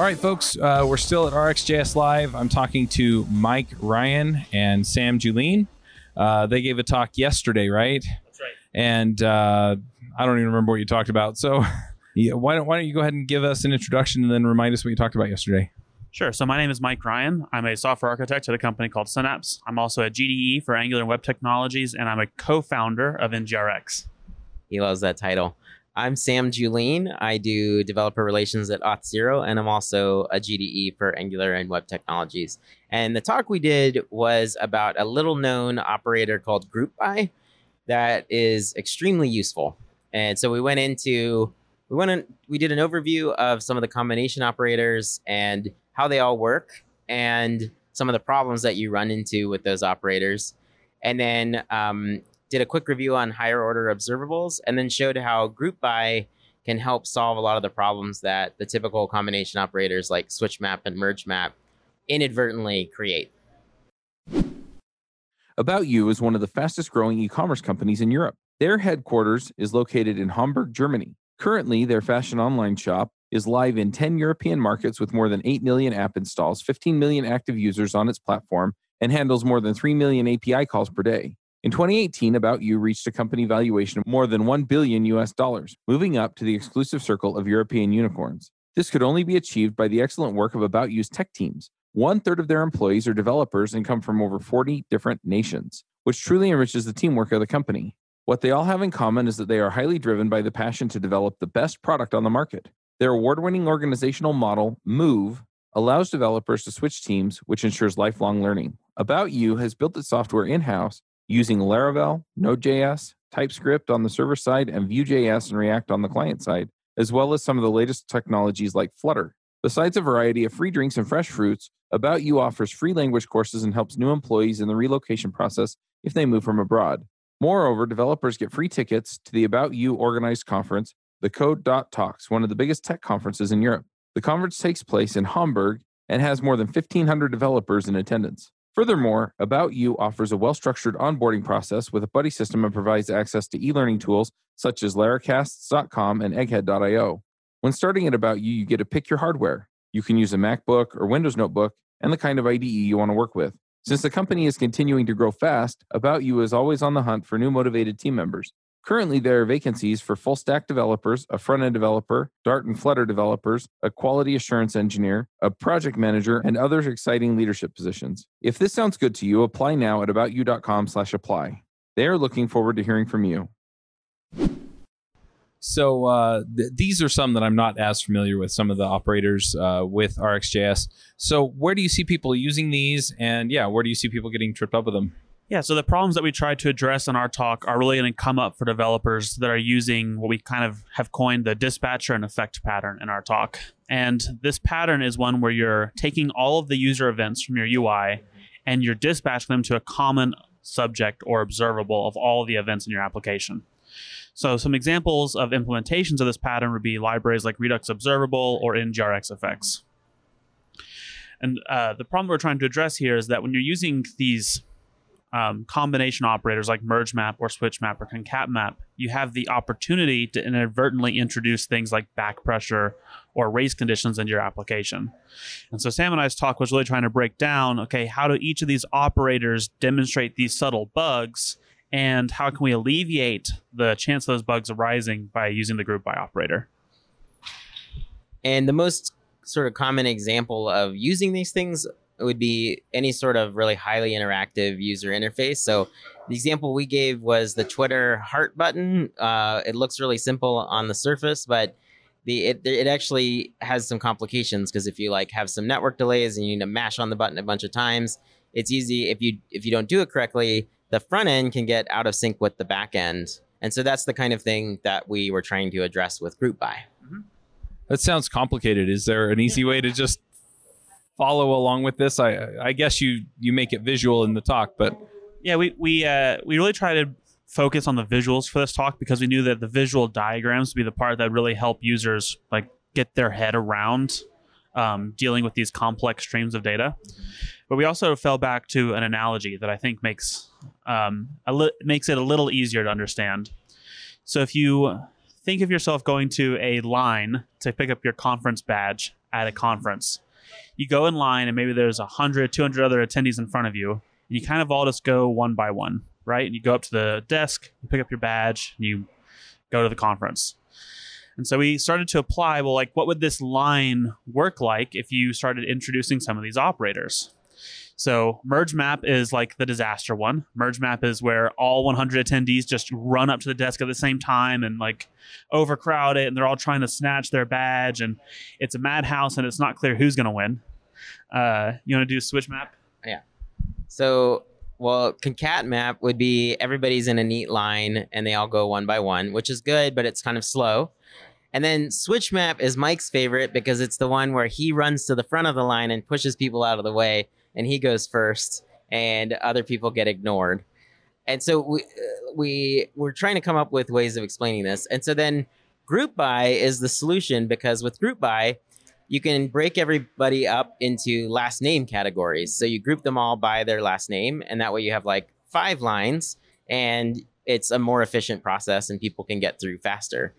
All right, folks, uh, we're still at RxJS Live. I'm talking to Mike Ryan and Sam Julien. Uh, they gave a talk yesterday, right? That's right. And uh, I don't even remember what you talked about. So, yeah, why don't why don't you go ahead and give us an introduction and then remind us what you talked about yesterday? Sure. So my name is Mike Ryan. I'm a software architect at a company called Synapse. I'm also a GDE for Angular and Web Technologies, and I'm a co-founder of NGRX. He loves that title. I'm Sam Julien. I do developer relations at Auth0, and I'm also a GDE for Angular and Web Technologies. And the talk we did was about a little known operator called group by that is extremely useful. And so we went into we went in, we did an overview of some of the combination operators and how they all work and some of the problems that you run into with those operators. And then um, did a quick review on higher order observables and then showed how group by can help solve a lot of the problems that the typical combination operators like switch map and merge map inadvertently create. About You is one of the fastest growing e commerce companies in Europe. Their headquarters is located in Hamburg, Germany. Currently, their fashion online shop is live in 10 European markets with more than 8 million app installs, 15 million active users on its platform, and handles more than 3 million API calls per day. In 2018, About You reached a company valuation of more than 1 billion US dollars, moving up to the exclusive circle of European unicorns. This could only be achieved by the excellent work of About You's tech teams. One third of their employees are developers and come from over 40 different nations, which truly enriches the teamwork of the company. What they all have in common is that they are highly driven by the passion to develop the best product on the market. Their award winning organizational model, Move, allows developers to switch teams, which ensures lifelong learning. About You has built its software in house using Laravel, Node.js, TypeScript on the server side, and Vue.js and React on the client side, as well as some of the latest technologies like Flutter. Besides a variety of free drinks and fresh fruits, About You offers free language courses and helps new employees in the relocation process if they move from abroad. Moreover, developers get free tickets to the About You organized conference, the Code.talks, one of the biggest tech conferences in Europe. The conference takes place in Hamburg and has more than 1,500 developers in attendance. Furthermore, About You offers a well structured onboarding process with a buddy system and provides access to e learning tools such as Laracasts.com and Egghead.io. When starting at About You, you get to pick your hardware. You can use a MacBook or Windows Notebook and the kind of IDE you want to work with. Since the company is continuing to grow fast, About You is always on the hunt for new motivated team members. Currently, there are vacancies for full stack developers, a front end developer, Dart and Flutter developers, a quality assurance engineer, a project manager, and other exciting leadership positions. If this sounds good to you, apply now at aboutyou.com/apply. They are looking forward to hearing from you. So uh, th- these are some that I'm not as familiar with. Some of the operators uh, with RxJS. So where do you see people using these? And yeah, where do you see people getting tripped up with them? Yeah, so the problems that we tried to address in our talk are really going to come up for developers that are using what we kind of have coined the dispatcher and effect pattern in our talk. And this pattern is one where you're taking all of the user events from your UI and you're dispatching them to a common subject or observable of all of the events in your application. So some examples of implementations of this pattern would be libraries like Redux Observable or NGRX effects. And uh, the problem we're trying to address here is that when you're using these um, combination operators like merge map or switch map or concat map, you have the opportunity to inadvertently introduce things like back pressure or race conditions into your application. And so Sam and I's talk was really trying to break down, okay, how do each of these operators demonstrate these subtle bugs and how can we alleviate the chance of those bugs arising by using the group by operator? And the most sort of common example of using these things would be any sort of really highly interactive user interface. So the example we gave was the Twitter heart button. Uh, it looks really simple on the surface, but the it, it actually has some complications because if you like have some network delays and you need to mash on the button a bunch of times, it's easy if you if you don't do it correctly, the front end can get out of sync with the back end. And so that's the kind of thing that we were trying to address with group by. That sounds complicated. Is there an easy way to just follow along with this? I I guess you you make it visual in the talk, but Yeah, we we uh, we really try to focus on the visuals for this talk because we knew that the visual diagrams would be the part that really help users like get their head around um, dealing with these complex streams of data. But we also fell back to an analogy that I think makes um, li- makes it a little easier to understand. So if you think of yourself going to a line to pick up your conference badge at a conference. You go in line and maybe there's 100, 200 other attendees in front of you. And you kind of all just go one by one, right? And you go up to the desk, you pick up your badge, and you go to the conference. And so we started to apply, well, like, what would this line work like if you started introducing some of these operators? So merge map is like the disaster one. Merge map is where all 100 attendees just run up to the desk at the same time and like overcrowd it, and they're all trying to snatch their badge, and it's a madhouse, and it's not clear who's to win. Uh, you want to do switch map? Yeah. So, well, concat map would be everybody's in a neat line and they all go one by one, which is good, but it's kind of slow. And then switch map is Mike's favorite because it's the one where he runs to the front of the line and pushes people out of the way, and he goes first, and other people get ignored. And so we uh, we we're trying to come up with ways of explaining this. And so then group by is the solution because with group by, you can break everybody up into last name categories. So you group them all by their last name, and that way you have like five lines, and it's a more efficient process, and people can get through faster.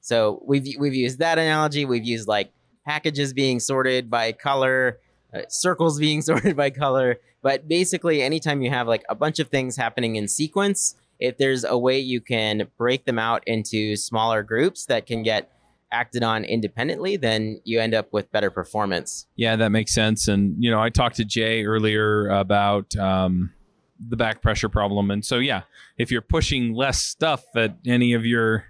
So we've we've used that analogy. We've used like packages being sorted by color, uh, circles being sorted by color. But basically, anytime you have like a bunch of things happening in sequence, if there's a way you can break them out into smaller groups that can get acted on independently, then you end up with better performance. Yeah, that makes sense. And you know, I talked to Jay earlier about um, the back pressure problem, and so yeah, if you're pushing less stuff at any of your,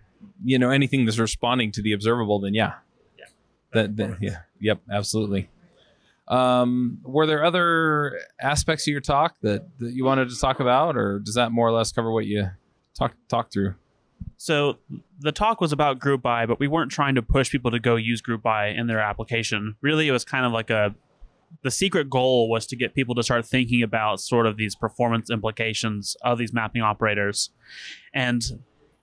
you know, anything that's responding to the observable, then yeah, Yeah. that, that yeah, yep, absolutely. Um, were there other aspects of your talk that, that you wanted to talk about, or does that more or less cover what you talk talk through? So the talk was about group by, but we weren't trying to push people to go use group by in their application. Really, it was kind of like a the secret goal was to get people to start thinking about sort of these performance implications of these mapping operators. And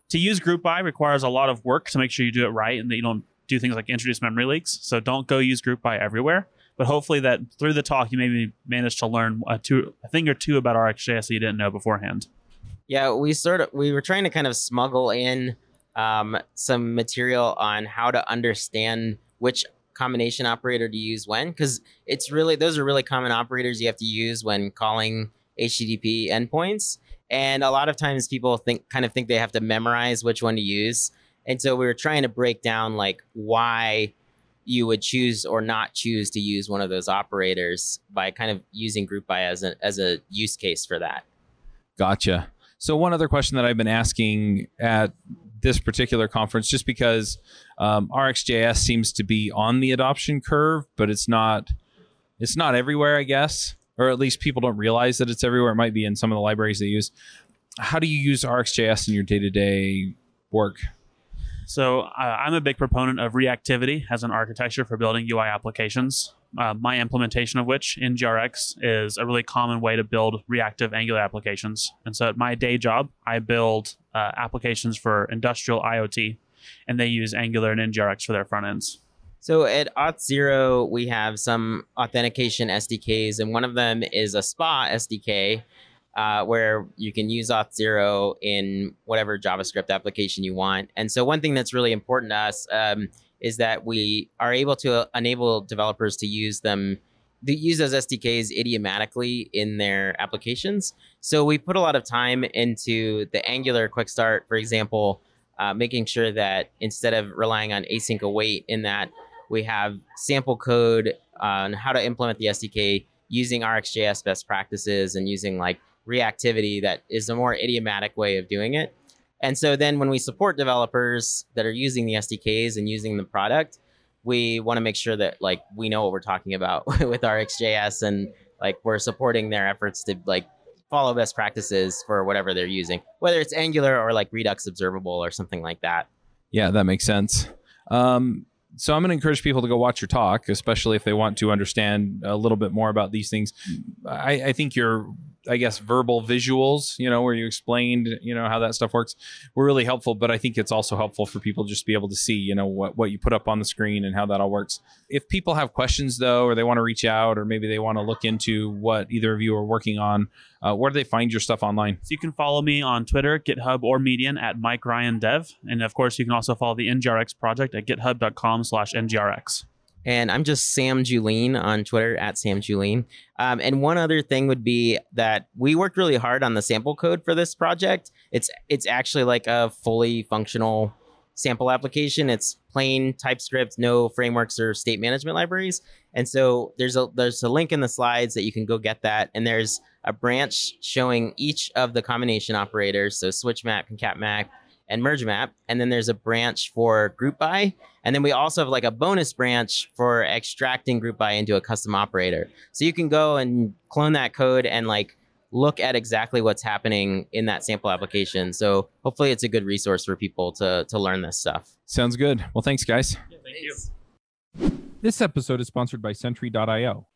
to use group by requires a lot of work to make sure you do it right and that you don't do things like introduce memory leaks. So don't go use group by everywhere. But hopefully that through the talk you maybe managed to learn a, two, a thing or two about RxJS that you didn't know beforehand. Yeah, we sort of we were trying to kind of smuggle in um, some material on how to understand which combination operator to use when, because it's really those are really common operators you have to use when calling HTTP endpoints, and a lot of times people think kind of think they have to memorize which one to use, and so we were trying to break down like why you would choose or not choose to use one of those operators by kind of using group by as a as a use case for that. Gotcha. So one other question that I've been asking at this particular conference, just because um, RxJS seems to be on the adoption curve, but it's not, it's not everywhere, I guess, or at least people don't realize that it's everywhere. It might be in some of the libraries they use. How do you use RxJS in your day to day work? So uh, I'm a big proponent of reactivity as an architecture for building UI applications. Uh, my implementation of which NGRX is a really common way to build reactive Angular applications. And so at my day job, I build uh, applications for industrial IoT, and they use Angular and NGRX for their front ends. So at Auth0, we have some authentication SDKs, and one of them is a SPA SDK, uh, where you can use Auth0 in whatever JavaScript application you want. And so one thing that's really important to us um, is that we are able to enable developers to use them to use those SDKs idiomatically in their applications. So we put a lot of time into the Angular Quick Start, for example, uh, making sure that instead of relying on async await in that we have sample code on how to implement the SDK using RxJS best practices and using like reactivity that is a more idiomatic way of doing it. And so then when we support developers that are using the SDKs and using the product, we want to make sure that like we know what we're talking about with RxJS and like we're supporting their efforts to like follow best practices for whatever they're using, whether it's Angular or like Redux Observable or something like that. Yeah, that makes sense. Um, so I'm going to encourage people to go watch your talk, especially if they want to understand a little bit more about these things. I, I think your, I guess, verbal visuals, you know, where you explained, you know, how that stuff works, were really helpful. But I think it's also helpful for people just to be able to see, you know, what what you put up on the screen and how that all works. If people have questions though, or they want to reach out, or maybe they want to look into what either of you are working on, uh, where do they find your stuff online? So you can follow me on Twitter, GitHub, or Medium at Mike Ryan Dev. And of course, you can also follow the NGRX project at github.com slash NGRX. And I'm just Sam Julien on Twitter at Sam Julien. Um, and one other thing would be that we worked really hard on the sample code for this project. It's it's actually like a fully functional sample application. It's plain TypeScript, no frameworks or state management libraries. And so there's a there's a link in the slides that you can go get that. And there's a branch showing each of the combination operators, so switch map, concat map, and merge map. And then there's a branch for group by. And then we also have like a bonus branch for extracting group by into a custom operator. So you can go and clone that code and like look at exactly what's happening in that sample application. So hopefully it's a good resource for people to to learn this stuff. Sounds good. Well, thanks, guys. Thank you. This episode is sponsored by Sentry.io.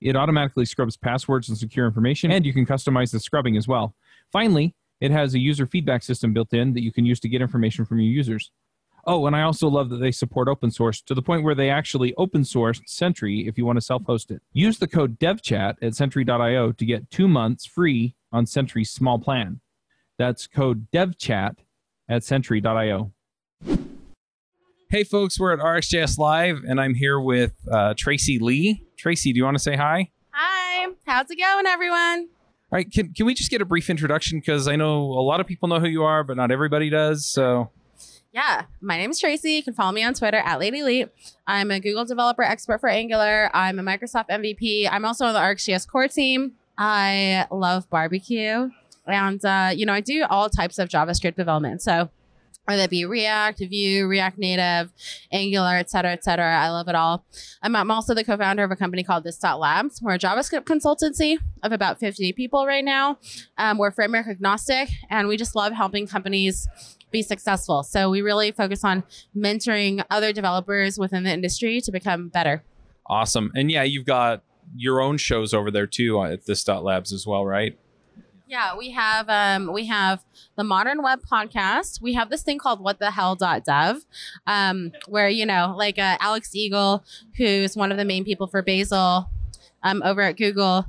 It automatically scrubs passwords and secure information, and you can customize the scrubbing as well. Finally, it has a user feedback system built in that you can use to get information from your users. Oh, and I also love that they support open source to the point where they actually open sourced Sentry if you want to self host it. Use the code DevChat at Sentry.io to get two months free on Sentry's small plan. That's code DevChat at Sentry.io. Hey, folks, we're at RxJS Live, and I'm here with uh, Tracy Lee. Tracy, do you want to say hi? Hi, how's it going, everyone? All right, can, can we just get a brief introduction? Because I know a lot of people know who you are, but not everybody does. So, Yeah, my name is Tracy. You can follow me on Twitter at Lady Leet. I'm a Google developer expert for Angular. I'm a Microsoft MVP. I'm also on the RxJS core team. I love barbecue. And, uh, you know, I do all types of JavaScript development. So, whether it be React, Vue, React Native, Angular, et cetera, et cetera. I love it all. I'm, I'm also the co-founder of a company called This Labs. We're a JavaScript consultancy of about 50 people right now. Um, we're framework agnostic, and we just love helping companies be successful. So we really focus on mentoring other developers within the industry to become better. awesome. And yeah, you've got your own shows over there too at this labs as well, right? Yeah, we have um, we have the Modern Web podcast. We have this thing called What the Hell Dev, um, where you know, like uh, Alex Eagle, who's one of the main people for Bazel, um, over at Google,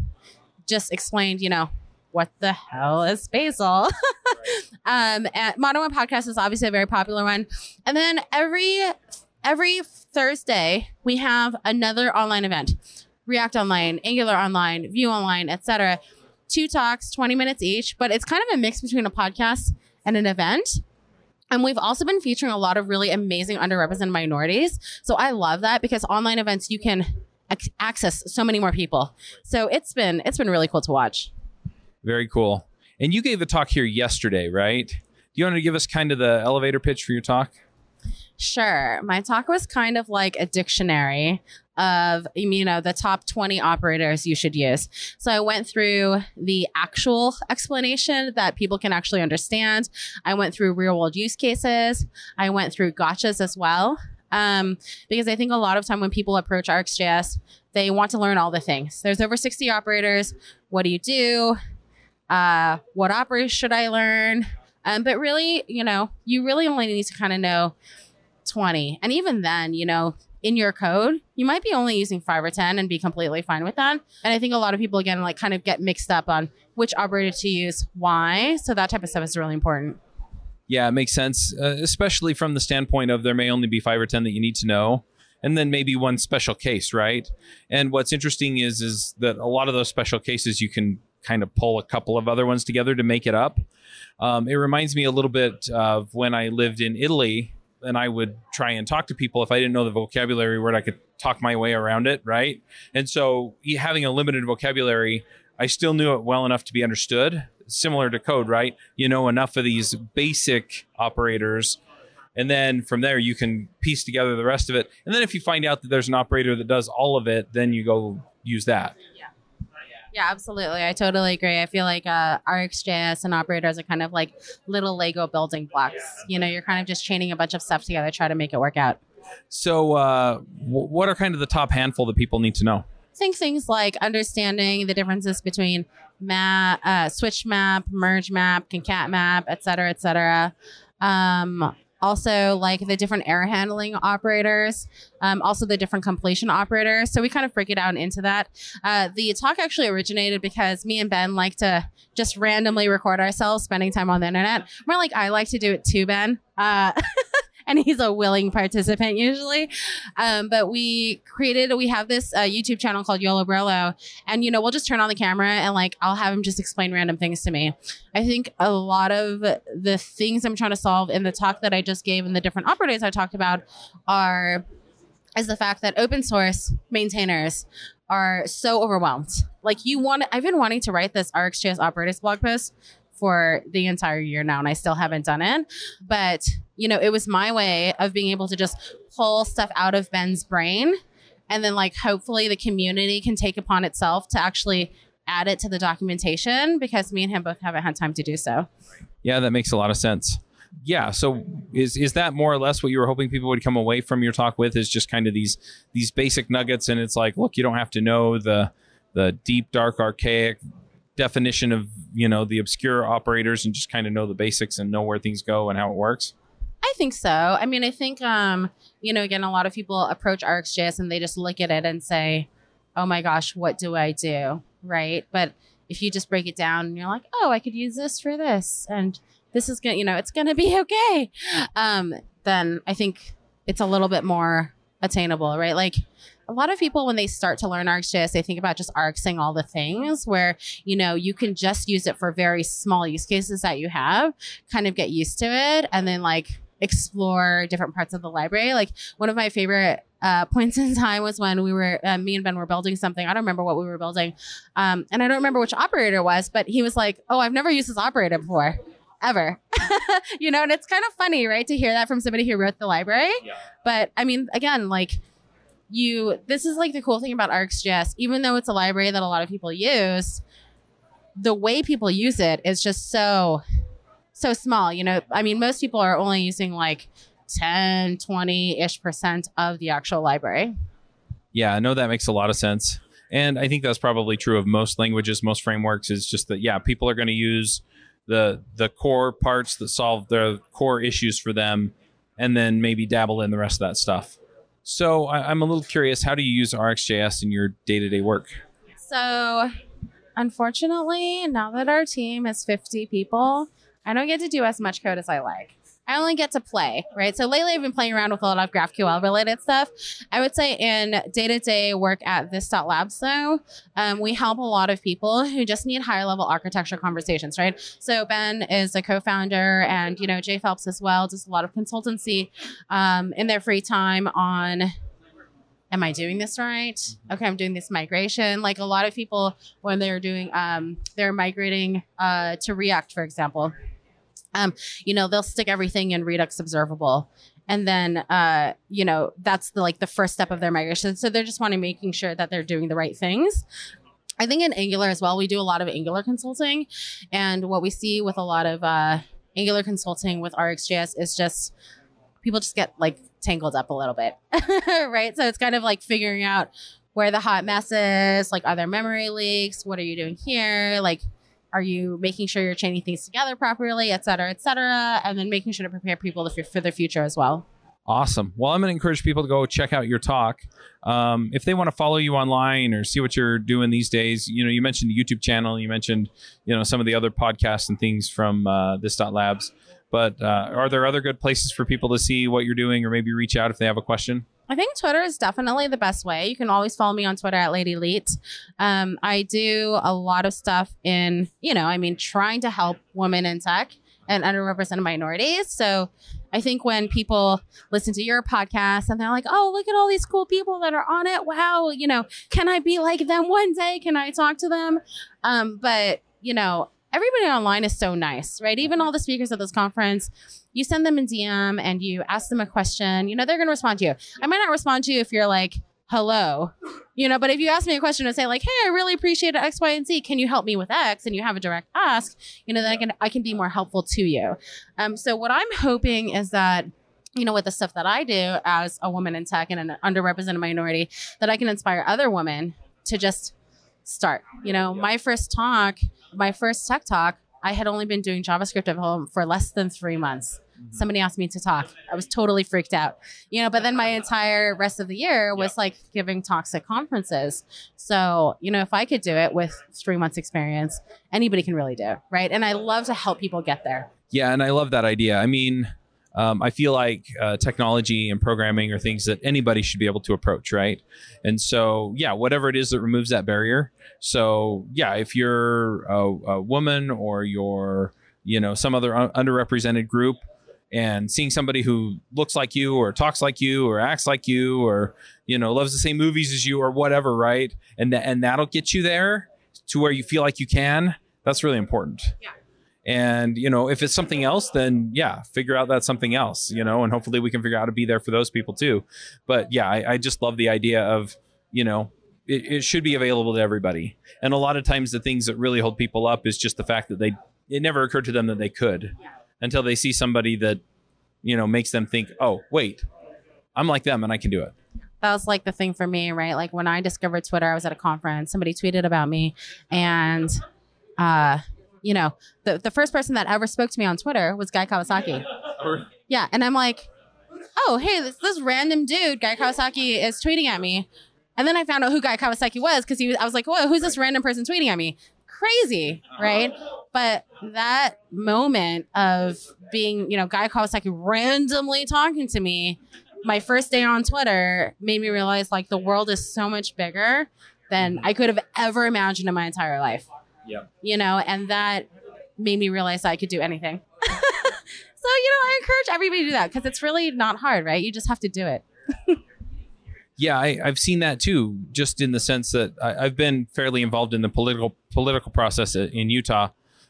just explained, you know, what the hell is Bazel? um, and Modern Web podcast is obviously a very popular one, and then every every Thursday we have another online event. React Online, Angular Online, Vue Online, etc two talks, 20 minutes each, but it's kind of a mix between a podcast and an event. And we've also been featuring a lot of really amazing underrepresented minorities. So I love that because online events you can ac- access so many more people. So it's been it's been really cool to watch. Very cool. And you gave a talk here yesterday, right? Do you want to give us kind of the elevator pitch for your talk? Sure. My talk was kind of like a dictionary of you know the top 20 operators you should use. So I went through the actual explanation that people can actually understand. I went through real world use cases. I went through gotchas as well. Um, because I think a lot of time when people approach RxJS, they want to learn all the things. There's over 60 operators. What do you do? Uh, what operators should I learn? Um, but really, you know, you really only need to kind of know 20. And even then, you know, in your code, you might be only using five or 10 and be completely fine with that. And I think a lot of people, again, like kind of get mixed up on which operator to use, why. So that type of stuff is really important. Yeah, it makes sense, uh, especially from the standpoint of there may only be five or 10 that you need to know. And then maybe one special case, right? And what's interesting is is that a lot of those special cases you can kind of pull a couple of other ones together to make it up. Um, it reminds me a little bit of when I lived in Italy and I would try and talk to people if I didn't know the vocabulary word I could talk my way around it, right? And so having a limited vocabulary, I still knew it well enough to be understood. Similar to code, right? You know enough of these basic operators and then from there you can piece together the rest of it. And then if you find out that there's an operator that does all of it, then you go use that. Yeah, absolutely. I totally agree. I feel like uh, RxJS and operators are kind of like little Lego building blocks. You know, you're kind of just chaining a bunch of stuff together, try to make it work out. So, uh, w- what are kind of the top handful that people need to know? think things like understanding the differences between map, uh, switch map, merge map, concat map, et cetera, et cetera. Um, also, like the different error handling operators, um, also the different completion operators. So we kind of break it down into that. Uh, the talk actually originated because me and Ben like to just randomly record ourselves spending time on the internet. More like I like to do it too, Ben. Uh, and he's a willing participant usually. Um, but we created, we have this uh, YouTube channel called YOLO Brolo, and you know, we'll just turn on the camera and like I'll have him just explain random things to me. I think a lot of the things I'm trying to solve in the talk that I just gave and the different operators I talked about are is the fact that open source maintainers are so overwhelmed. Like you want, I've been wanting to write this RxJS operators blog post for the entire year now, and I still haven't done it. But you know, it was my way of being able to just pull stuff out of Ben's brain, and then like hopefully the community can take upon itself to actually add it to the documentation because me and him both haven't had time to do so. Yeah, that makes a lot of sense. Yeah, so is is that more or less what you were hoping people would come away from your talk with? Is just kind of these these basic nuggets, and it's like, look, you don't have to know the the deep, dark, archaic definition of you know the obscure operators, and just kind of know the basics and know where things go and how it works. I think so. I mean, I think um, you know, again, a lot of people approach RxJS and they just look at it and say, "Oh my gosh, what do I do?" Right? But if you just break it down and you're like, "Oh, I could use this for this," and this is gonna, you know, it's gonna be okay, um, then I think it's a little bit more attainable, right? Like a lot of people when they start to learn RxJS, they think about just arcsing all the things where, you know, you can just use it for very small use cases that you have, kind of get used to it, and then like explore different parts of the library. Like one of my favorite uh, points in time was when we were, uh, me and Ben were building something. I don't remember what we were building. Um, and I don't remember which operator it was, but he was like, oh, I've never used this operator before ever. you know, and it's kind of funny, right, to hear that from somebody who wrote the library. Yeah. But I mean, again, like you, this is like the cool thing about RxJS, even though it's a library that a lot of people use, the way people use it is just so, so small. You know, I mean, most people are only using like 10, 20 ish percent of the actual library. Yeah, I know that makes a lot of sense. And I think that's probably true of most languages, most frameworks, is just that, yeah, people are going to use the the core parts that solve the core issues for them and then maybe dabble in the rest of that stuff. So I, I'm a little curious, how do you use RxJS in your day-to-day work? So, unfortunately, now that our team is 50 people, I don't get to do as much code as I like. I only get to play, right? So lately I've been playing around with a lot of GraphQL related stuff. I would say in day to day work at this.labs, though, um, we help a lot of people who just need higher level architecture conversations, right? So Ben is a co founder, and, you know, Jay Phelps as well, does a lot of consultancy um, in their free time on am I doing this right? Okay, I'm doing this migration. Like a lot of people, when they're doing, um, they're migrating uh, to React, for example. Um, you know, they'll stick everything in Redux observable. And then, uh, you know, that's the like the first step of their migration. So they're just wanting making sure that they're doing the right things. I think in Angular as well, we do a lot of Angular consulting, and what we see with a lot of uh, Angular consulting with RxJS is just people just get like tangled up a little bit, right? So it's kind of like figuring out where the hot mess is, like are there memory leaks? What are you doing here? Like, are you making sure you're chaining things together properly, et cetera, et cetera, and then making sure to prepare people for the future as well. Awesome. Well, I'm going to encourage people to go check out your talk. Um, if they want to follow you online or see what you're doing these days, you know, you mentioned the YouTube channel, you mentioned, you know, some of the other podcasts and things from uh, this labs. But uh, are there other good places for people to see what you're doing or maybe reach out if they have a question? I think Twitter is definitely the best way. You can always follow me on Twitter at Lady Leet. Um, I do a lot of stuff in, you know, I mean, trying to help women in tech and underrepresented minorities. So I think when people listen to your podcast and they're like, oh, look at all these cool people that are on it. Wow, you know, can I be like them one day? Can I talk to them? Um, but, you know, everybody online is so nice, right? Even all the speakers at this conference, you send them a DM and you ask them a question, you know, they're going to respond to you. I might not respond to you if you're like, hello, you know, but if you ask me a question and say like, hey, I really appreciate X, Y, and Z. Can you help me with X? And you have a direct ask, you know, then I can, I can be more helpful to you. Um, so what I'm hoping is that you know, with the stuff that I do as a woman in tech and an underrepresented minority, that I can inspire other women to just start. You know, my first talk, my first tech talk, I had only been doing JavaScript at home for less than three months. Mm-hmm. Somebody asked me to talk. I was totally freaked out, you know. But then my entire rest of the year was like giving talks at conferences. So, you know, if I could do it with three months experience, anybody can really do it, right? And I love to help people get there. Yeah, and I love that idea. I mean, um, I feel like uh, technology and programming are things that anybody should be able to approach, right? And so, yeah, whatever it is that removes that barrier. So, yeah, if you're a, a woman or you're, you know, some other un- underrepresented group, and seeing somebody who looks like you or talks like you or acts like you or you know loves the same movies as you or whatever, right? And th- and that'll get you there to where you feel like you can. That's really important. Yeah. And you know, if it's something else, then yeah, figure out that's something else. You know, and hopefully we can figure out how to be there for those people too. But yeah, I, I just love the idea of you know it, it should be available to everybody. And a lot of times, the things that really hold people up is just the fact that they it never occurred to them that they could until they see somebody that you know makes them think, oh wait, I'm like them and I can do it. that was like the thing for me, right? Like when I discovered Twitter, I was at a conference, somebody tweeted about me, and uh, you know, the the first person that ever spoke to me on Twitter was Guy Kawasaki. Yeah, and I'm like, oh, hey, this, this random dude, Guy Kawasaki, is tweeting at me, and then I found out who Guy Kawasaki was because he was. I was like, whoa, who's this random person tweeting at me? Crazy, uh-huh. right? But that moment of being, you know, Guy Kawasaki randomly talking to me, my first day on Twitter made me realize like the world is so much bigger than I could have ever imagined in my entire life. Yeah. You know, and that made me realize I could do anything. so, you know, I encourage everybody to do that because it's really not hard, right? You just have to do it. Yeah, I, I've seen that too. Just in the sense that I, I've been fairly involved in the political political process in Utah.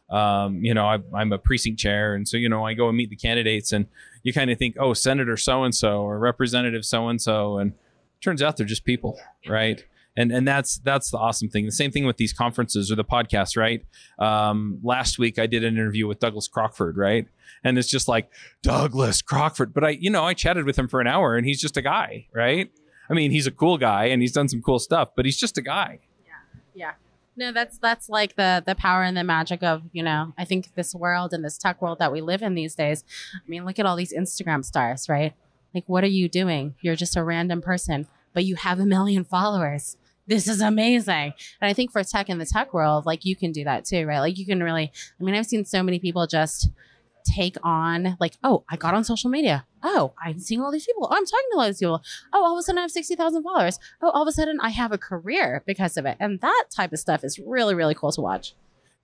Um, you know, I, I'm a precinct chair, and so you know, I go and meet the candidates, and you kind of think, oh, Senator so and so or Representative so and so, and turns out they're just people, right? And and that's that's the awesome thing. The same thing with these conferences or the podcasts, right? Um, last week I did an interview with Douglas Crockford, right? And it's just like Douglas Crockford, but I, you know, I chatted with him for an hour, and he's just a guy, right? I mean, he's a cool guy and he's done some cool stuff, but he's just a guy. Yeah. Yeah. No, that's that's like the the power and the magic of, you know, I think this world and this tech world that we live in these days. I mean, look at all these Instagram stars, right? Like what are you doing? You're just a random person, but you have a million followers. This is amazing. And I think for tech in the tech world, like you can do that too, right? Like you can really I mean, I've seen so many people just take on like, oh, I got on social media. Oh, I'm seeing all these people. Oh, I'm talking to all these people. Oh, all of a sudden I have 60,000 followers. Oh, all of a sudden I have a career because of it. And that type of stuff is really, really cool to watch.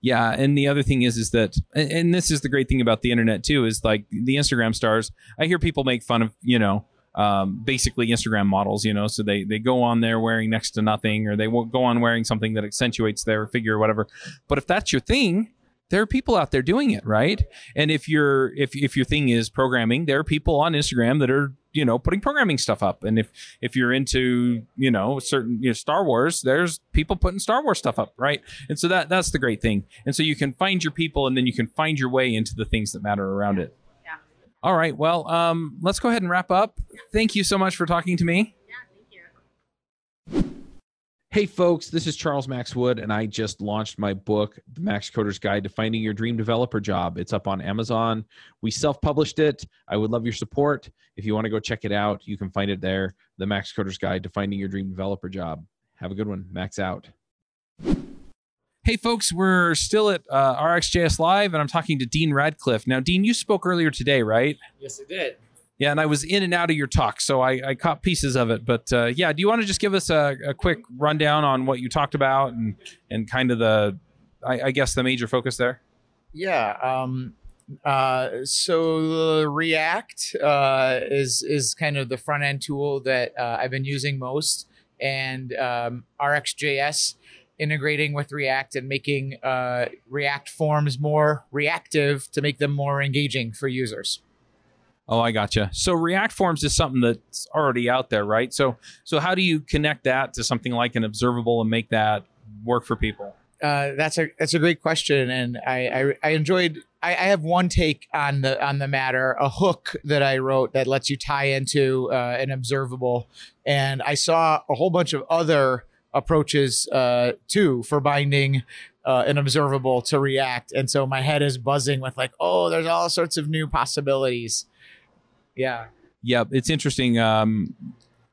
Yeah, and the other thing is, is that, and, and this is the great thing about the internet too, is like the Instagram stars. I hear people make fun of, you know, um, basically Instagram models, you know, so they they go on there wearing next to nothing, or they will go on wearing something that accentuates their figure or whatever. But if that's your thing, there are people out there doing it, right? And if you're if if your thing is programming, there are people on Instagram that are you know putting programming stuff up. And if if you're into you know certain you know Star Wars, there's people putting Star Wars stuff up, right? And so that that's the great thing. And so you can find your people, and then you can find your way into the things that matter around it. Yeah. All right. Well, um, let's go ahead and wrap up. Thank you so much for talking to me. Yeah, thank you. Hey, folks, this is Charles Max Wood, and I just launched my book, The Max Coder's Guide to Finding Your Dream Developer Job. It's up on Amazon. We self published it. I would love your support. If you want to go check it out, you can find it there The Max Coder's Guide to Finding Your Dream Developer Job. Have a good one. Max out. Hey, folks, we're still at uh, RxJS Live, and I'm talking to Dean Radcliffe. Now, Dean, you spoke earlier today, right? Yes, I did. Yeah, and I was in and out of your talk, so I, I caught pieces of it. But uh, yeah, do you want to just give us a, a quick rundown on what you talked about and and kind of the, I, I guess the major focus there? Yeah. Um, uh, so the React uh, is is kind of the front end tool that uh, I've been using most, and um, RxJS integrating with React and making uh, React forms more reactive to make them more engaging for users. Oh, I gotcha. So React Forms is something that's already out there, right? So so how do you connect that to something like an observable and make that work for people? uh, that's a that's a great question, and I I, I enjoyed. I, I have one take on the on the matter, a hook that I wrote that lets you tie into uh, an observable, and I saw a whole bunch of other approaches uh, too for binding uh, an observable to React, and so my head is buzzing with like, oh, there's all sorts of new possibilities. Yeah. Yeah, it's interesting. Um,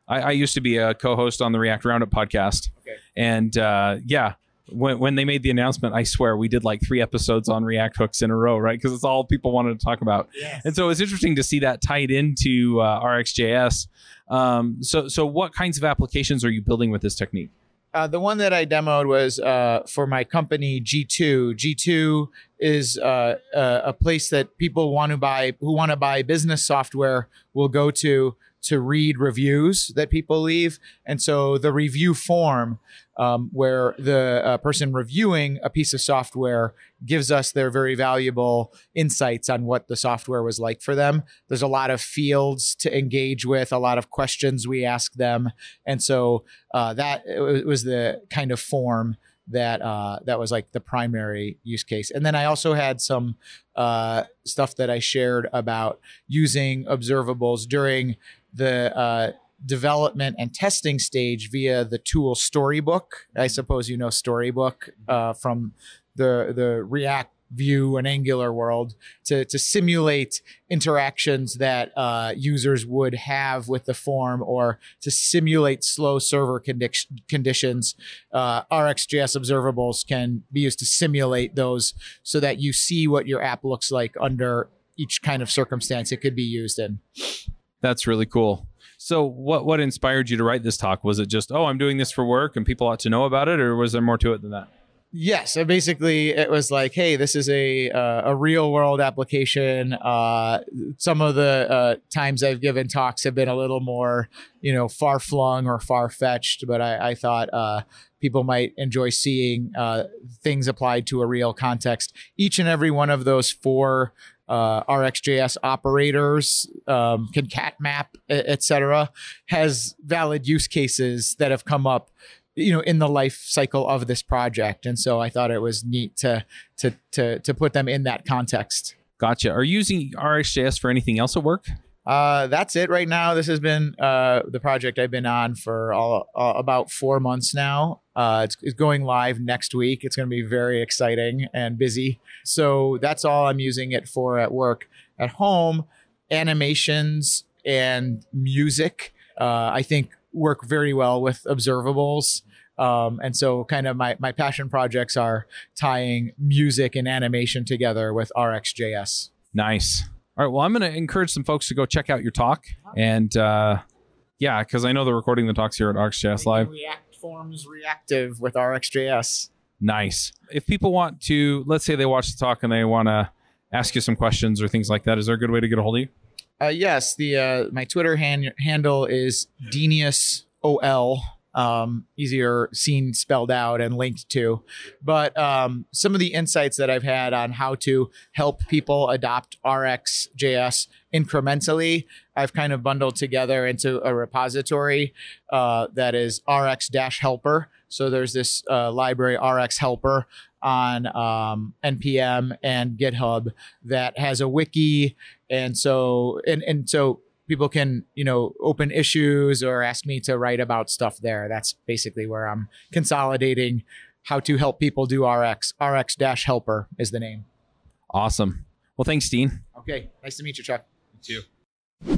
I, I used to be a co-host on the React Roundup podcast, Okay. and uh, yeah, when when they made the announcement, I swear we did like three episodes on React hooks in a row, right? Because it's all people wanted to talk about. And so it's interesting to see that tied into uh, RxJS. Um, so, so what kinds of applications are you building with this technique? Uh, the one that I demoed was uh, for my company G2. G2 is uh, a, a place that people want to buy who want to buy business software will go to to read reviews that people leave, and so the review form um, where the uh, person reviewing a piece of software gives us their very valuable insights on what the software was like for them. There's a lot of fields to engage with, a lot of questions we ask them, and so uh, that was the kind of form that uh, that was like the primary use case. And then I also had some uh, stuff that I shared about using observables during the uh, development and testing stage via the tool Storybook. I suppose you know Storybook uh, from the the React Vue and Angular world to, to simulate interactions that uh, users would have with the form or to simulate slow server condi- conditions. Uh, RxJS observables can be used to simulate those so that you see what your app looks like under each kind of circumstance it could be used in. That's really cool. So, what what inspired you to write this talk? Was it just, oh, I'm doing this for work and people ought to know about it, or was there more to it than that? Yes, so basically it was like, hey, this is a uh, a real world application. Uh, some of the uh, times I've given talks have been a little more, you know, far flung or far fetched, but I, I thought uh, people might enjoy seeing uh, things applied to a real context. Each and every one of those four uh, RxJS operators, um, map, etc., has valid use cases that have come up you know in the life cycle of this project and so i thought it was neat to to to to put them in that context Gotcha. Are you using RxJS for anything else at work? Uh that's it right now this has been uh the project i've been on for all, uh, about four months now uh it's, it's going live next week it's going to be very exciting and busy so that's all i'm using it for at work at home animations and music uh i think work very well with observables. Um, and so kind of my, my passion projects are tying music and animation together with RxJS. Nice. All right. Well, I'm going to encourage some folks to go check out your talk. And uh, yeah, because I know they're recording the talks here at RxJS Live. React forms reactive with RxJS. Nice. If people want to, let's say they watch the talk and they want to ask you some questions or things like that, is there a good way to get a hold of you? Uh, yes, the uh, my Twitter hand, handle is Denius OL. Um, easier seen spelled out and linked to. But um, some of the insights that I've had on how to help people adopt RxJS incrementally, I've kind of bundled together into a repository uh, that is RX Helper. So there's this uh, library RX Helper on um, npm and GitHub that has a wiki, and so and and so people can you know open issues or ask me to write about stuff there. That's basically where I'm consolidating how to help people do RX. RX dash helper is the name. Awesome. Well, thanks, Dean. Okay, nice to meet you, Chuck. You too.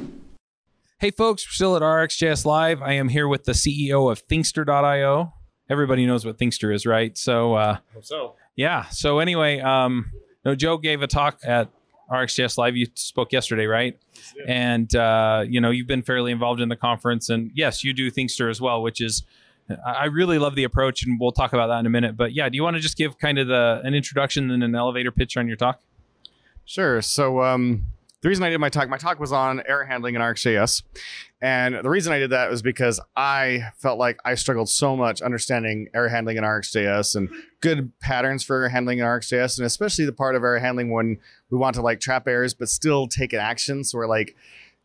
Hey, folks, we're still at RxJS Live. I am here with the CEO of Thinkster.io. Everybody knows what Thinkster is, right? So, uh, so. yeah. So, anyway, um, no, Joe gave a talk at RxJS Live. You spoke yesterday, right? And, uh, you know, you've been fairly involved in the conference. And yes, you do Thinkster as well, which is, I I really love the approach. And we'll talk about that in a minute. But yeah, do you want to just give kind of the an introduction and an elevator pitch on your talk? Sure. So um, the reason I did my talk, my talk was on error handling in RxJS. And the reason I did that was because I felt like I struggled so much understanding error handling in RxJS and good patterns for error handling in RxJS, and especially the part of error handling when we want to like trap errors but still take an action. So we're like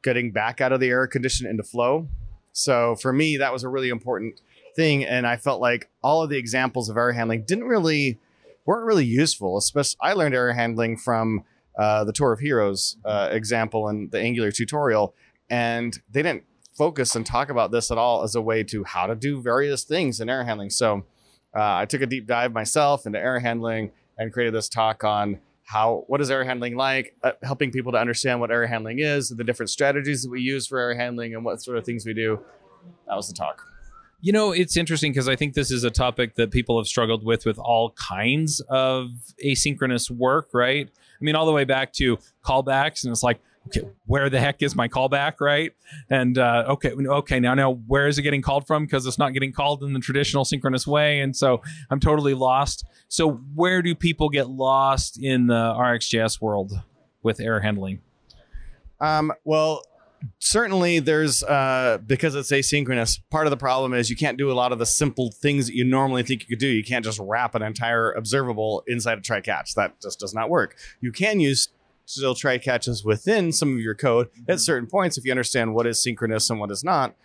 getting back out of the error condition into flow. So for me, that was a really important thing, and I felt like all of the examples of error handling didn't really weren't really useful. Especially, I learned error handling from uh, the Tour of Heroes uh, example and the Angular tutorial, and they didn't focus and talk about this at all as a way to how to do various things in error handling. So uh, I took a deep dive myself into error handling and created this talk on how what is error handling like, uh, helping people to understand what error handling is, the different strategies that we use for error handling, and what sort of things we do. That was the talk. You know, it's interesting because I think this is a topic that people have struggled with with all kinds of asynchronous work, right? I mean, all the way back to callbacks, and it's like, okay, where the heck is my callback, right? And uh, okay, okay, now now where is it getting called from? Because it's not getting called in the traditional synchronous way, and so I'm totally lost. So where do people get lost in the RxJS world with error handling? Um, well, certainly there's uh, because it's asynchronous. Part of the problem is you can't do a lot of the simple things that you normally think you could do. You can't just wrap an entire observable inside a try catch. That just does not work. You can use still try catches within some of your code at certain points if you understand what is synchronous and what is not.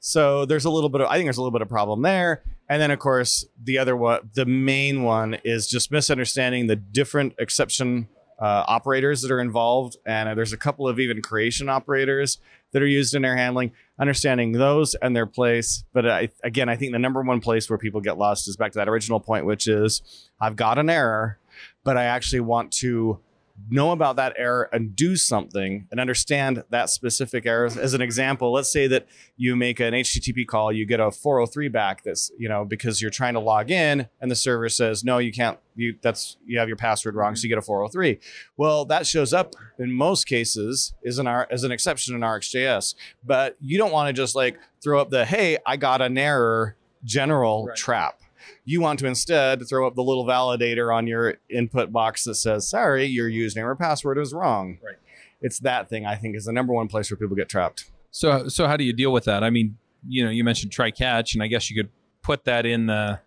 So there's a little bit of I think there's a little bit of problem there. And then of course the other one the main one is just misunderstanding the different exception uh, operators that are involved, and uh, there's a couple of even creation operators that are used in error handling. Understanding those and their place, but I, again, I think the number one place where people get lost is back to that original point, which is I've got an error, but I actually want to know about that error and do something and understand that specific error. As an example, let's say that you make an HTTP call, you get a 403 back that's, you know, because you're trying to log in and the server says, no, you can't, you, that's, you have your password wrong. So you get a 403. Well, that shows up in most cases is an, as an exception in RxJS, but you don't want to just like throw up the, hey, I got an error general right. trap you want to instead throw up the little validator on your input box that says, sorry, your username or password is wrong. Right. It's that thing I think is the number one place where people get trapped. So so how do you deal with that? I mean, you know, you mentioned try catch, and I guess you could put that in the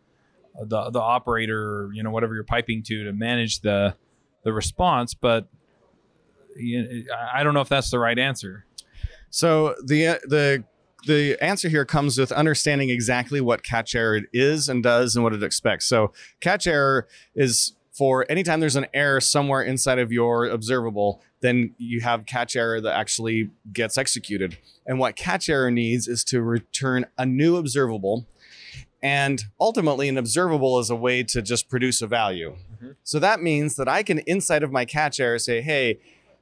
the the operator, you know, whatever you're piping to to manage the the response, but you know, I don't know if that's the right answer. So the the the answer here comes with understanding exactly what catch error is and does and what it expects. So catch error is for anytime there's an error somewhere inside of your observable, then you have catch error that actually gets executed. And what catch error needs is to return a new observable. And ultimately, an observable is a way to just produce a value. Mm-hmm. So that means that I can, inside of my catch error, say, hey,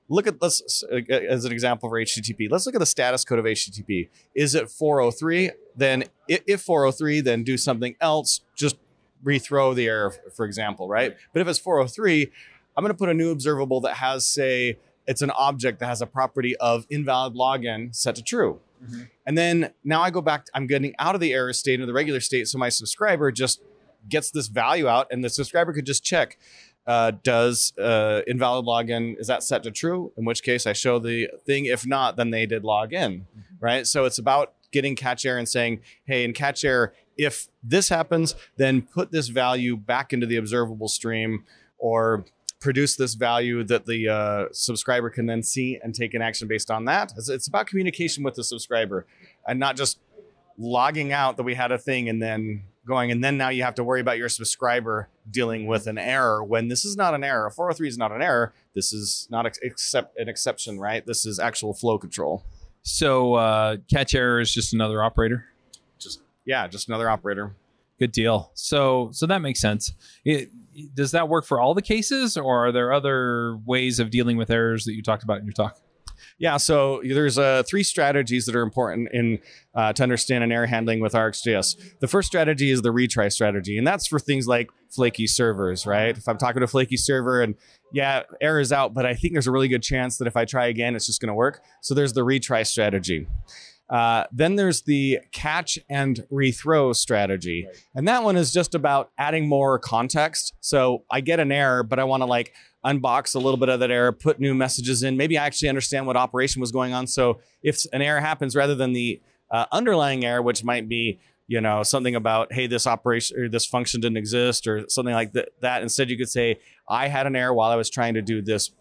look at this as an example for HTTP. Let's look at the status code of HTTP. Is it 403? Then if 403, then do something else. Just rethrow the error, for example, right? But if it's 403, I'm going to put a new observable that has, say, it's an object that has a property of invalid login set to true. Mm-hmm. And then now I go back, I'm getting out of the error state into the regular state. So my subscriber just gets this value out, and the subscriber could just check uh, does uh, invalid login is that set to true? In which case i show the thing. If not then they did log in mm-hmm. right? So it's about getting catch error and saying hey in catch error if this happens then put this value back into the observable stream or produce this value that the uh, subscriber can then see and take an action based on that. It's, it's about communication with the subscriber and not just logging out that we had a thing and then going and then now you have to worry about your subscriber dealing with an error when this is not an error. 403 is not an error. This is not ex- except an exception right? This is actual flow control. So uh, catch error is just another operator? Just yeah just another operator. Good deal. So so that makes sense. It, does that work for all the cases or are there other ways of dealing with errors that you talked about in your talk yeah, so there's uh, three strategies that are important in uh, to understand an error handling with RxJS. The first strategy is the retry strategy, and that's for things like flaky servers, right? If I'm talking to a flaky server and yeah, error is out, but I think there's a really good chance that if I try again, it's just going to work. So there's the retry strategy. Uh, then there's the catch and rethrow strategy. Right. And that one is just about adding more context. So I get an error, but I want to like unbox a little bit of that error, put new messages in. Maybe I actually understand what operation was going on. So if an error happens, rather than the uh, underlying error, which might be you know something about hey this operation or this function didn't exist or something like that, that instead you could say i had an error while i was trying to do this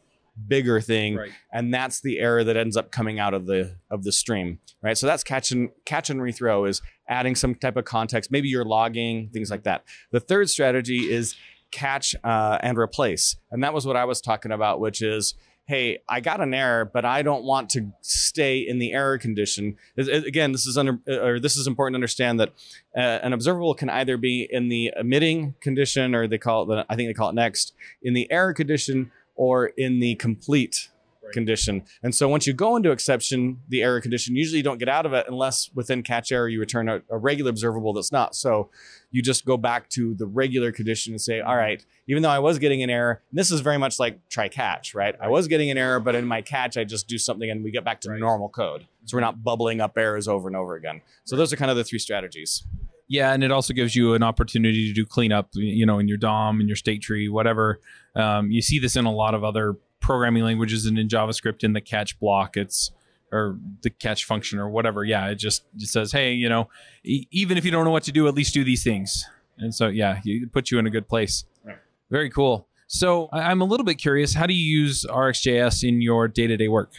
bigger thing Right. and that's the error that ends up coming out of the of the stream right so that's catch and catch and rethrow is adding some type of context maybe you're logging things like that the third strategy is catch uh, and replace. And that was what i was talking about which is hey i got an error but i don't want to stay in the error condition. Again this is under or this is important to understand that uh, an observable can either be in the emitting condition or they call it the, i think they call it next in the error condition or in the complete condition. And so once you go into exception, the error condition, usually you don't get out of it unless within catch error you return a, a regular observable that's not. So you just go back to the regular condition and say, all right, even though I was getting an error, this is very much like try catch, right? I was getting an error, but in my catch, I just do something and we get back to Right. normal code. So we're not bubbling up errors over and over again. So those are kind of the three strategies. Yeah, and it also gives you an opportunity to do cleanup, you know, in your DOM, in your state tree, whatever. Um, you see this in a lot of other programming languages and in JavaScript in the catch block. It's or the catch function or whatever. Yeah, it just it says, hey, you know, e- even if you don't know what to do, at least do these things. And so, yeah, it puts you in a good place. Right. Very cool. So I- I'm a little bit curious. How do you use RxJS in your day-to-day work?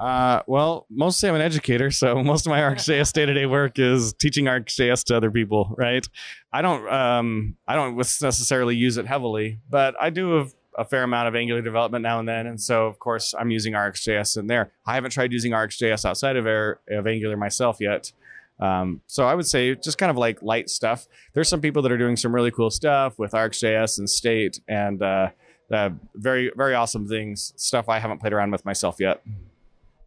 Uh, well, mostly I'm an educator, so most of my RxJS day-to-day work is teaching RxJS to other people. Right? I don't, um, I don't necessarily use it heavily, but I do a, a fair amount of Angular development now and then, and so of course I'm using RxJS in there. I haven't tried using RxJS outside of, Air, of Angular myself yet. Um, so I would say just kind of like light stuff. There's some people that are doing some really cool stuff with RxJS and State and uh, uh, very very awesome things. Stuff I haven't played around with myself yet.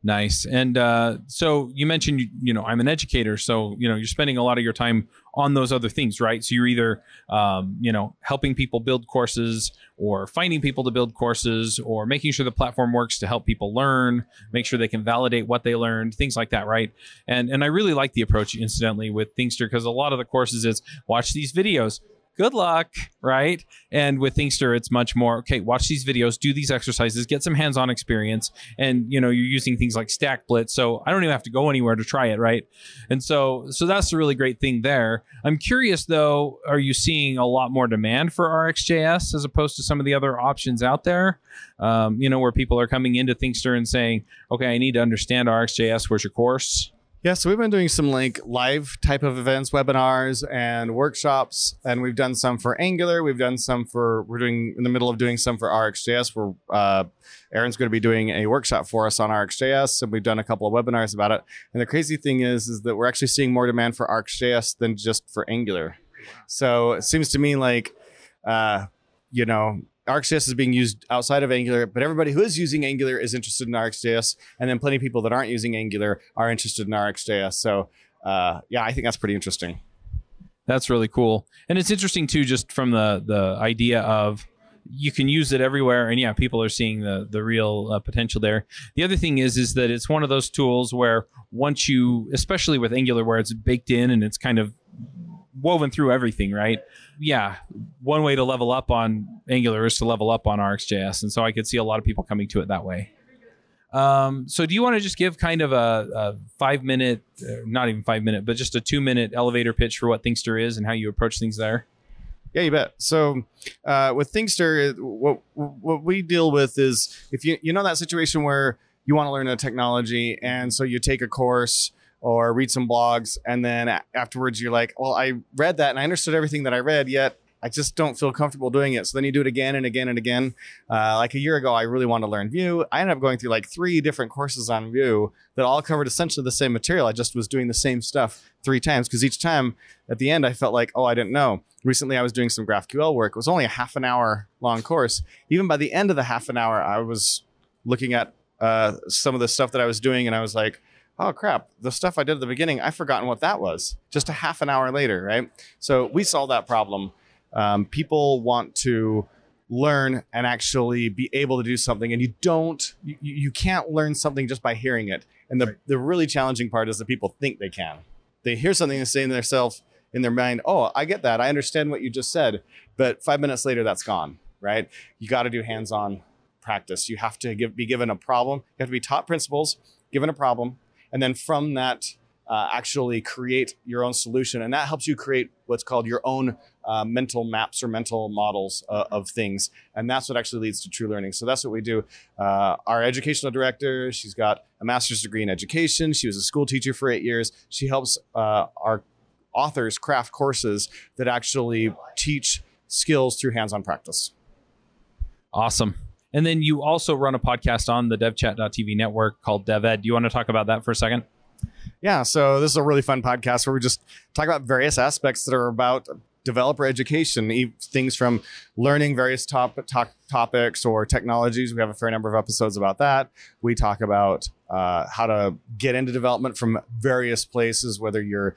Nice. And uh, so you mentioned, you, you know, I'm an educator, so you know, you're spending a lot of your time on those other things, right? So you're either, um, you know, helping people build courses, or finding people to build courses, or making sure the platform works to help people learn, make sure they can validate what they learned, things like that, right? And and I really like the approach, incidentally, with Thinkster because a lot of the courses is watch these videos. Good luck, right? And with Thinkster, it's much more okay. Watch these videos, do these exercises, get some hands-on experience, and you know you're using things like StackBlitz so i don't even have to go anywhere to try it right and so so that's a really great thing there i'm curious though are you seeing a lot more demand for rxjs as opposed to some of the other options out there um, you know where people are coming into thinkster and saying okay i need to understand rxjs where's your course Yeah, so we've been doing some like live type of events, webinars, and workshops, and we've done some for Angular. We've done some for we're doing in the middle of doing some for RxJS. Where uh, Aaron's going to be doing a workshop for us on RxJS, and we've done a couple of webinars about it. And the crazy thing is, is that we're actually seeing more demand for RxJS than just for Angular. So it seems to me like, uh, you know, RxJS is being used outside of Angular, but everybody who is using Angular is interested in RxJS, and then plenty of people that aren't using Angular are interested in RxJS. So, uh, yeah, I think that's pretty interesting. That's really cool. And it's interesting too, just from the the idea of you can use it everywhere, and yeah, people are seeing the the real uh, potential there. The other thing is is that it's one of those tools where once you, especially with Angular, where it's baked in and it's kind of woven through everything, right? Yeah, one way to level up on Angular is to level up on RxJS, and so I could see a lot of people coming to it that way. Um, so do you want to just give kind of a, a five minute, uh, not even five minute, but just a two minute elevator pitch for what Thinkster is and how you approach things there? Yeah, you bet. So uh, with Thinkster, what what we deal with is if you you know that situation where you want to learn a technology, and so you take a course or read some blogs, and then afterwards you're like, well, I read that and I understood everything that I read, yet I just don't feel comfortable doing it. So then you do it again and again and again. Uh, like a year ago, I really wanted to learn Vue. I ended up going through like three different courses on Vue that all covered essentially the same material. I just was doing the same stuff three times because each time at the end I felt like, oh, I didn't know. Recently, I was doing some GraphQL work. It was only a half an hour long course. Even by the end of the half an hour, I was looking at uh, some of the stuff that I was doing, and I was like, oh crap, the stuff I did at the beginning, I've forgotten what that was. Just a half an hour later, right? So we solved that problem. Um, people want to learn and actually be able to do something, and you don't, you, you can't learn something just by hearing it. And the, the really challenging part is that people think they can. They hear something and say to themselves in their mind, oh, I get that. I understand what you just said. But five minutes later, that's gone, right? You got to do hands on practice. You have to give, be given a problem. You have to be taught principles, given a problem, and then from that uh, actually create your own solution. And that helps you create what's called your own uh, mental maps or mental models uh, of things. And that's what actually leads to true learning. So that's what we do. Uh, our educational director, she's got a master's degree in education. She was a school teacher for eight years. She helps uh, our authors craft courses that actually teach skills through hands on practice. Awesome. And then you also run a podcast on the devchat.tv network called DevEd. Do you want to talk about that for a second? Yeah, so this is a really fun podcast where we just talk about various aspects that are about developer education, things from learning various top, top, topics or technologies. We have a fair number of episodes about that. We talk about uh, how to get into development from various places, whether you're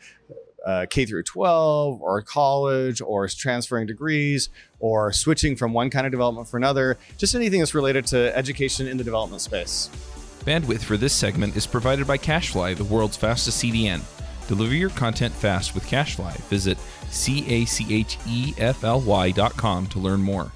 uh, K through 12 or college or transferring degrees or switching from one kind of development for another, just anything that's related to education in the development space. Bandwidth for this segment is provided by CacheFly, the world's fastest CDN. Deliver your content fast with CacheFly. Visit C A C H E F L Y dot com to learn more.